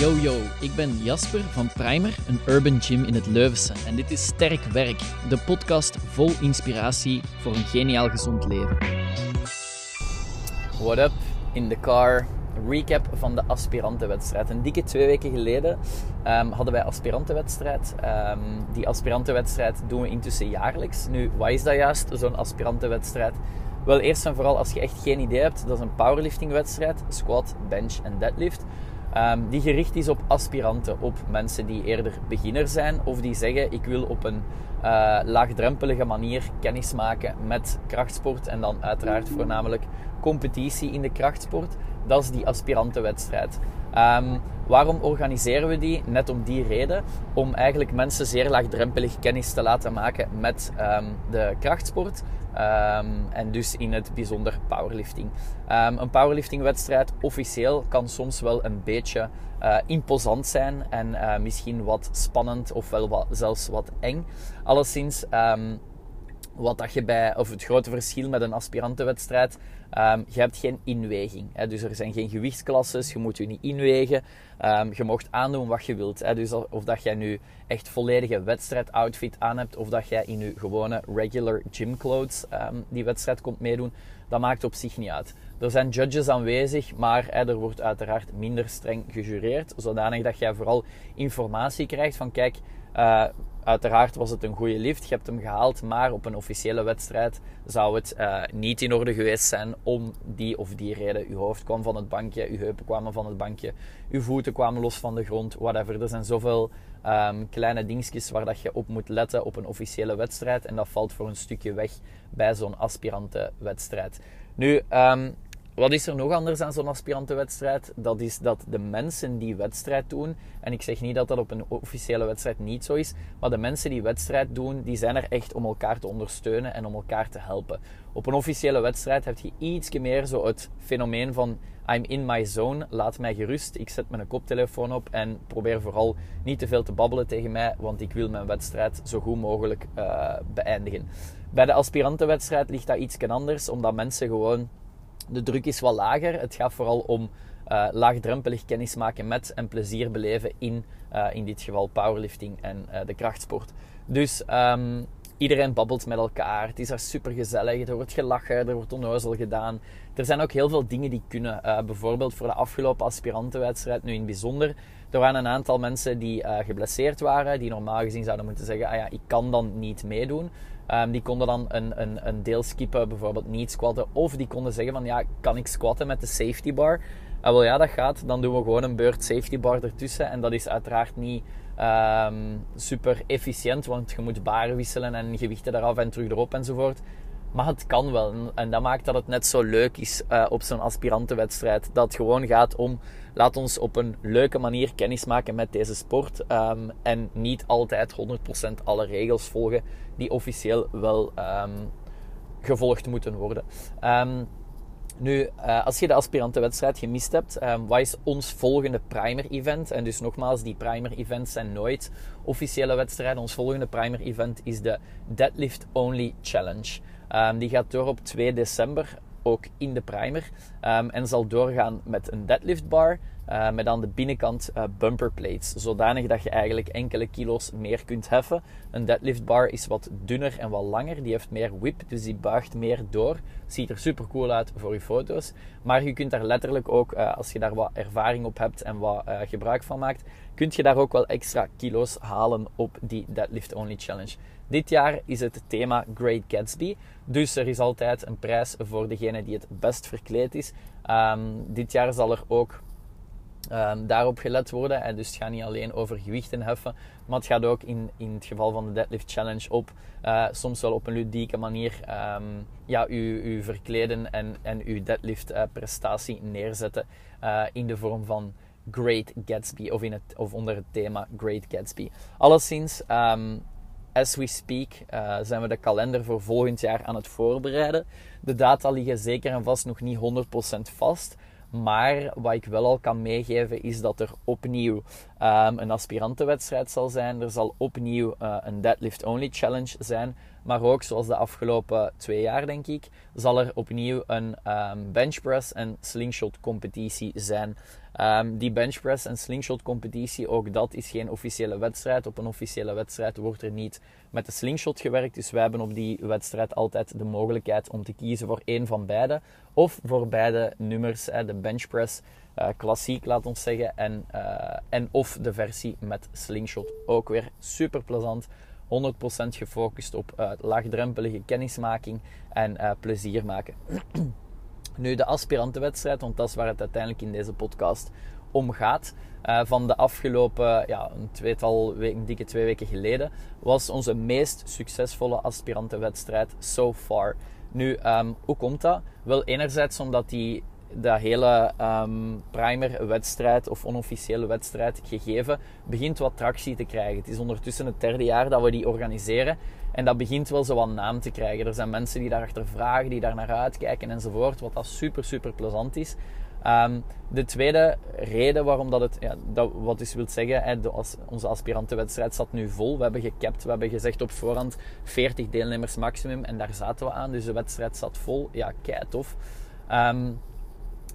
Yo yo, ik ben Jasper van Primer, een urban gym in het Leuvense. En dit is Sterk Werk, de podcast vol inspiratie voor een geniaal gezond leven. What up, in the car. Recap van de aspirantenwedstrijd. Een dikke twee weken geleden um, hadden wij aspirantenwedstrijd. Um, die aspirantenwedstrijd doen we intussen jaarlijks. Nu, wat is dat juist, zo'n aspirantenwedstrijd? Wel, eerst en vooral als je echt geen idee hebt, dat is een powerliftingwedstrijd. Squat, bench en deadlift. Um, die gericht is op aspiranten, op mensen die eerder beginner zijn of die zeggen ik wil op een uh, laagdrempelige manier kennis maken met krachtsport en dan uiteraard voornamelijk competitie in de krachtsport. Dat is die aspirantenwedstrijd. Um, waarom organiseren we die? Net om die reden. Om eigenlijk mensen zeer laagdrempelig kennis te laten maken met um, de krachtsport. Um, en dus in het bijzonder powerlifting. Um, een powerliftingwedstrijd officieel kan soms wel een beetje uh, imposant zijn en uh, misschien wat spannend of wel wat, zelfs wat eng. Alleszins, um, wat dat je bij, of het grote verschil met een aspirantenwedstrijd, um, je hebt geen inweging. Hè, dus er zijn geen gewichtsklasses, je moet je niet inwegen. Um, je mocht aandoen wat je wilt. Hè, dus of dat jij nu echt volledige wedstrijdoutfit aan hebt, of dat jij in je gewone regular gym clothes um, die wedstrijd komt meedoen, dat maakt op zich niet uit. Er zijn judges aanwezig, maar hè, er wordt uiteraard minder streng gejureerd, zodanig dat jij vooral informatie krijgt van kijk, uh, Uiteraard was het een goede lift, je hebt hem gehaald, maar op een officiële wedstrijd zou het uh, niet in orde geweest zijn om die of die reden. Uw hoofd kwam van het bankje, uw heupen kwamen van het bankje, uw voeten kwamen los van de grond, whatever. Er zijn zoveel um, kleine dingetjes waar dat je op moet letten op een officiële wedstrijd en dat valt voor een stukje weg bij zo'n aspirantenwedstrijd. Nu, um, wat is er nog anders aan zo'n aspirantenwedstrijd? Dat is dat de mensen die wedstrijd doen, en ik zeg niet dat dat op een officiële wedstrijd niet zo is, maar de mensen die wedstrijd doen, die zijn er echt om elkaar te ondersteunen en om elkaar te helpen. Op een officiële wedstrijd heb je iets meer zo het fenomeen van I'm in my zone, laat mij gerust, ik zet mijn koptelefoon op en probeer vooral niet te veel te babbelen tegen mij, want ik wil mijn wedstrijd zo goed mogelijk uh, beëindigen. Bij de aspirantenwedstrijd ligt dat iets anders, omdat mensen gewoon de druk is wat lager. Het gaat vooral om uh, laagdrempelig kennis maken met en plezier beleven in, uh, in dit geval powerlifting en uh, de krachtsport. Dus um, iedereen babbelt met elkaar. Het is daar super gezellig. Er wordt gelachen, er wordt onnozel gedaan. Er zijn ook heel veel dingen die kunnen. bijvoorbeeld voor de afgelopen aspirantenwedstrijd, nu in het bijzonder. Er waren een aantal mensen die geblesseerd waren, die normaal gezien zouden moeten zeggen: ah ja, ik kan dan niet meedoen. Um, die konden dan een, een, een deel skippen, bijvoorbeeld niet squatten. Of die konden zeggen van ja, kan ik squatten met de safety bar? En wel ja, dat gaat. Dan doen we gewoon een beurt safety bar ertussen. En dat is uiteraard niet um, super efficiënt, want je moet baren wisselen en gewichten eraf en terug erop enzovoort. Maar het kan wel. En dat maakt dat het net zo leuk is uh, op zo'n aspirantenwedstrijd. Dat het gewoon gaat om, laat ons op een leuke manier kennis maken met deze sport. Um, en niet altijd 100% alle regels volgen die officieel wel um, gevolgd moeten worden. Um, nu, uh, als je de aspirantenwedstrijd gemist hebt, wat is ons volgende primer-event? En dus nogmaals, die primer-events zijn nooit officiële wedstrijden. Ons volgende primer-event is de Deadlift Only Challenge. Um, die gaat door op 2 december, ook in de primer. Um, en zal doorgaan met een deadlift bar, uh, met aan de binnenkant uh, bumper plates. Zodanig dat je eigenlijk enkele kilo's meer kunt heffen. Een deadlift bar is wat dunner en wat langer. Die heeft meer whip, dus die buigt meer door. Ziet er super cool uit voor je foto's. Maar je kunt daar letterlijk ook, uh, als je daar wat ervaring op hebt en wat gebruik van maakt, kun je daar ook wel extra kilo's halen op die deadlift only challenge. Dit jaar is het thema Great Gatsby. Dus er is altijd een prijs voor degene die het best verkleed is. Um, dit jaar zal er ook um, daarop gelet worden. En dus het gaat niet alleen over gewichten heffen, maar het gaat ook in, in het geval van de Deadlift Challenge op, uh, soms wel op een ludieke manier, um, ja, u, u verkleden en, en uw deadlift uh, prestatie neerzetten uh, in de vorm van Great Gatsby of, in het, of onder het thema Great Gatsby. Alleszins, um, as we speak, uh, zijn we de kalender voor volgend jaar aan het voorbereiden. De data liggen zeker en vast nog niet 100% vast. Maar wat ik wel al kan meegeven is dat er opnieuw um, een aspirantenwedstrijd zal zijn. Er zal opnieuw uh, een deadlift only challenge zijn. Maar ook, zoals de afgelopen twee jaar, denk ik, zal er opnieuw een um, benchpress en slingshot competitie zijn. Um, die benchpress en slingshot competitie, ook dat is geen officiële wedstrijd. Op een officiële wedstrijd wordt er niet met de slingshot gewerkt. Dus wij hebben op die wedstrijd altijd de mogelijkheid om te kiezen voor één van beide. Of voor beide nummers, de benchpress uh, klassiek, laat ons zeggen. En, uh, en of de versie met slingshot. Ook weer super plezant. 100% gefocust op uh, laagdrempelige kennismaking en plezier maken. nu, de aspirantenwedstrijd, want dat is waar het uiteindelijk in deze podcast om gaat. van de afgelopen ja, een tweetal weken, dikke twee weken geleden, was onze meest succesvolle aspirantenwedstrijd so far. Nu, um, hoe komt dat? Wel, enerzijds omdat die dat hele um, primer-wedstrijd of onofficiële wedstrijd gegeven begint wat tractie te krijgen. Het is ondertussen het derde jaar dat we die organiseren. En dat begint wel zo wat naam te krijgen. Er zijn mensen die daarachter vragen, die daar naar uitkijken enzovoort. Wat dat super, super plezant is. Um, de tweede reden waarom dat het, ja, dat, wat dus wil zeggen, hè, de, als, onze aspirantenwedstrijd zat nu vol. We hebben gekapt, we hebben gezegd op voorhand 40 deelnemers maximum en daar zaten we aan. Dus de wedstrijd zat vol. Ja, kei tof. Um,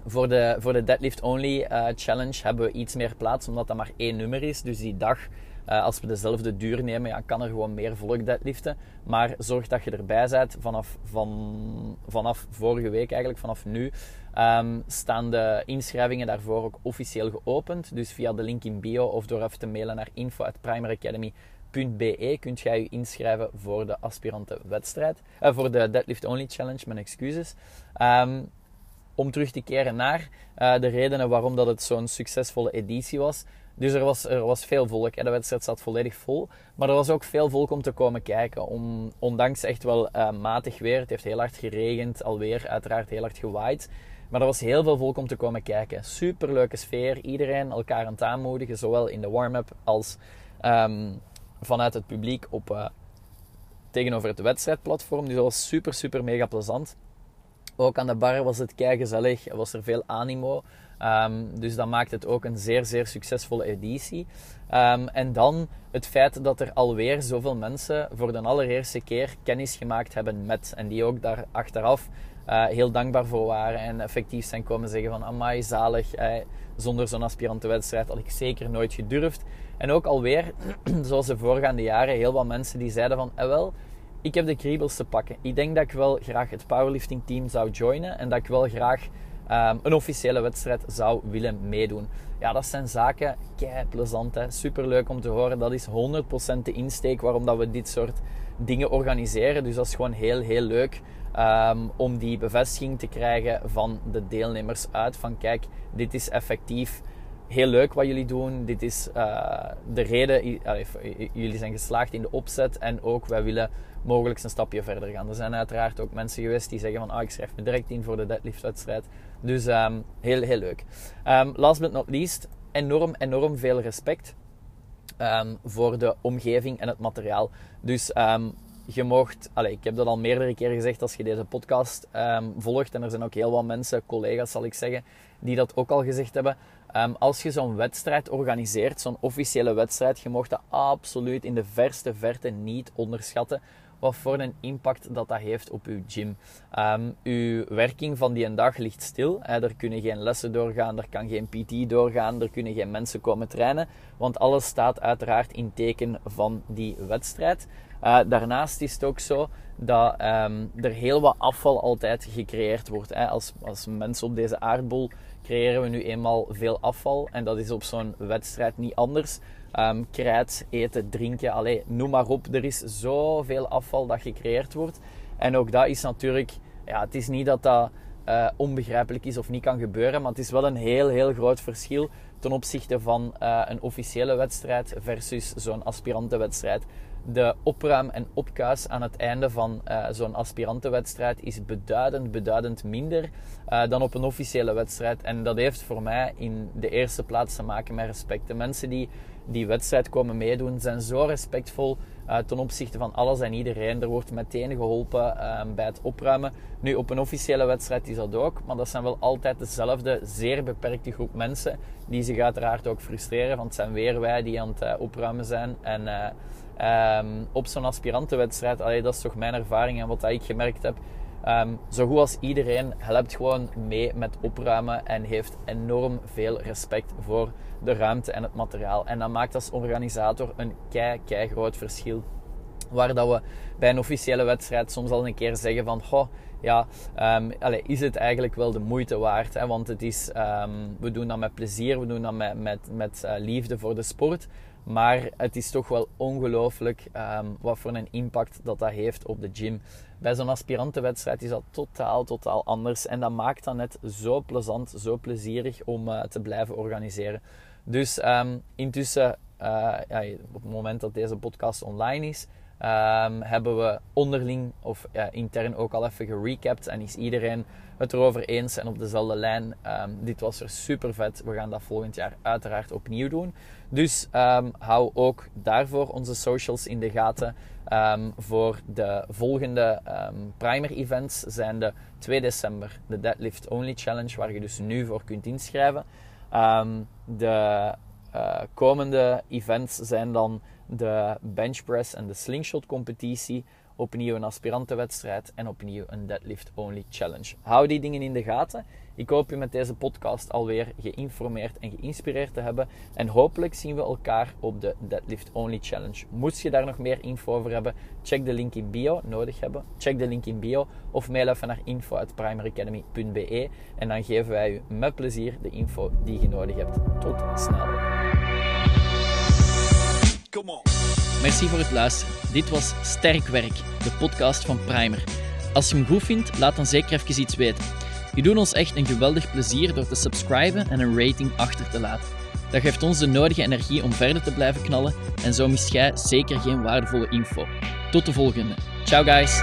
voor de, voor de Deadlift Only uh, Challenge hebben we iets meer plaats, omdat dat maar één nummer is. Dus die dag, uh, als we dezelfde duur nemen, ja, kan er gewoon meer volk deadliften. Maar zorg dat je erbij bent. Vanaf, van, vanaf vorige week, eigenlijk vanaf nu, um, staan de inschrijvingen daarvoor ook officieel geopend. Dus via de link in bio of door even te mailen naar info.primeracademy.be kunt jij je inschrijven voor de aspirantenwedstrijd. Uh, voor de Deadlift Only Challenge, mijn excuses. Um, om terug te keren naar uh, de redenen waarom dat het zo'n succesvolle editie was. Dus er was, er was veel volk. De wedstrijd zat volledig vol. Maar er was ook veel volk om te komen kijken. Om, ondanks echt wel uh, matig weer. Het heeft heel hard geregend. Alweer uiteraard heel hard gewaaid. Maar er was heel veel volk om te komen kijken. Super leuke sfeer. Iedereen elkaar aan het aanmoedigen. Zowel in de warm-up als um, vanuit het publiek op, uh, tegenover het wedstrijdplatform. Dus dat was super, super mega plezant. Ook aan de bar was het gezellig, was er veel animo. Um, dus dat maakt het ook een zeer, zeer succesvolle editie. Um, en dan het feit dat er alweer zoveel mensen voor de allereerste keer kennis gemaakt hebben met. En die ook daar achteraf uh, heel dankbaar voor waren. En effectief zijn komen zeggen van amai, zalig. Eh, zonder zo'n aspirantenwedstrijd had ik zeker nooit gedurfd. En ook alweer, zoals de voorgaande jaren, heel wat mensen die zeiden van... Eh, wel, ik heb de kriebels te pakken. Ik denk dat ik wel graag het powerlifting team zou joinen en dat ik wel graag um, een officiële wedstrijd zou willen meedoen. Ja, dat zijn zaken kei plezant. Hè? Super leuk om te horen. Dat is 100% de insteek waarom dat we dit soort dingen organiseren. Dus dat is gewoon heel, heel leuk. Um, om die bevestiging te krijgen van de deelnemers uit. Van kijk, dit is effectief heel leuk wat jullie doen. Dit is uh, de reden. jullie zijn geslaagd in de opzet. En ook wij willen mogelijk een stapje verder gaan. Er zijn uiteraard ook mensen geweest die zeggen van ah, ik schrijf me direct in voor de deadlift-wedstrijd. Dus um, heel, heel leuk. Um, last but not least, enorm, enorm veel respect um, voor de omgeving en het materiaal. Dus je mocht, allez, ik heb dat al meerdere keren gezegd als je deze podcast volgt. En er zijn ook heel wat mensen, collega's zal ik zeggen, die dat ook al gezegd hebben. Als je zo'n wedstrijd organiseert, zo'n officiële wedstrijd, je mocht dat absoluut in de verste verte niet onderschatten wat voor een impact dat dat heeft op uw gym. Um, uw werking van die een dag ligt stil. Er kunnen geen lessen doorgaan, er kan geen PT doorgaan, er kunnen geen mensen komen trainen, want alles staat uiteraard in teken van die wedstrijd. Uh, daarnaast is het ook zo dat um, er heel wat afval altijd gecreëerd wordt. Als, als mensen op deze aardbol creëren we nu eenmaal veel afval en dat is op zo'n wedstrijd niet anders um, krijt, eten, drinken, allez, noem maar op. Er is zoveel afval dat gecreëerd wordt. En ook dat is natuurlijk, ja, het is niet dat dat uh, onbegrijpelijk is of niet kan gebeuren, maar het is wel een heel, heel groot verschil ten opzichte van uh, een officiële wedstrijd versus zo'n aspirantenwedstrijd. De opruim en opkuis aan het einde van uh, zo'n aspirantenwedstrijd is beduidend, beduidend minder dan op een officiële wedstrijd. En dat heeft voor mij in de eerste plaats te maken met respect. De mensen die die wedstrijd komen meedoen, zijn zo respectvol uh, ten opzichte van alles en iedereen. Er wordt meteen geholpen uh, bij het opruimen. Nu, op een officiële wedstrijd is dat ook, maar dat zijn wel altijd dezelfde zeer beperkte groep mensen die zich uiteraard ook frustreren, want het zijn weer wij die aan het opruimen zijn. En ehm, op zo'n aspirantenwedstrijd, allee, dat is toch mijn ervaring en wat ik gemerkt heb. Ehm, zo goed als iedereen helpt gewoon mee met opruimen en heeft enorm veel respect voor de ruimte en het materiaal. En dat maakt als organisator een kei, kei groot verschil. Waar dat we bij een officiële wedstrijd soms al een keer zeggen van... Goh, ja, allez, is het eigenlijk wel de moeite waard? Hè? Want het is, we doen dat met plezier, we doen dat met, met, met uh, liefde voor de sport. Maar het is toch wel ongelooflijk um, wat voor een impact dat dat heeft op de gym. Bij zo'n aspirantenwedstrijd is dat totaal, totaal anders. En dat maakt dat net zo plezant, zo plezierig om uh, te blijven organiseren. Dus um, intussen, uh, ja, op het moment dat deze podcast online is, um, hebben we onderling of intern ook al even gerecapt. En is iedereen het erover eens en op dezelfde lijn. Um, dit was er super vet. We gaan dat volgend jaar uiteraard opnieuw doen. Dus um, hou ook daarvoor onze socials in de gaten. Voor de volgende primer events zijn de 2 december de Deadlift Only Challenge, waar je dus nu voor kunt inschrijven. de uh, komende events zijn dan de benchpress en de slingshot competitie opnieuw een aspirantenwedstrijd en opnieuw een deadlift only challenge. Hou die dingen in de gaten. Ik hoop je met deze podcast alweer geïnformeerd en geïnspireerd te hebben. En hopelijk zien we elkaar op de Deadlift Only Challenge. Moest je daar nog meer info over hebben, check de link in bio, nodig hebben. Check de link in bio of mail even naar info.primaryacademy.be en dan geven wij u met plezier de info die je nodig hebt. Tot snel. Merci voor het luisteren. Dit was Sterk Werk, de podcast van Primer. Als je hem goed vindt, laat dan zeker even iets weten. Je doet ons echt een geweldig plezier door te subscriben en een rating achter te laten. Dat geeft ons de nodige energie om verder te blijven knallen en zo mist jij zeker geen waardevolle info. Tot de volgende. Ciao guys!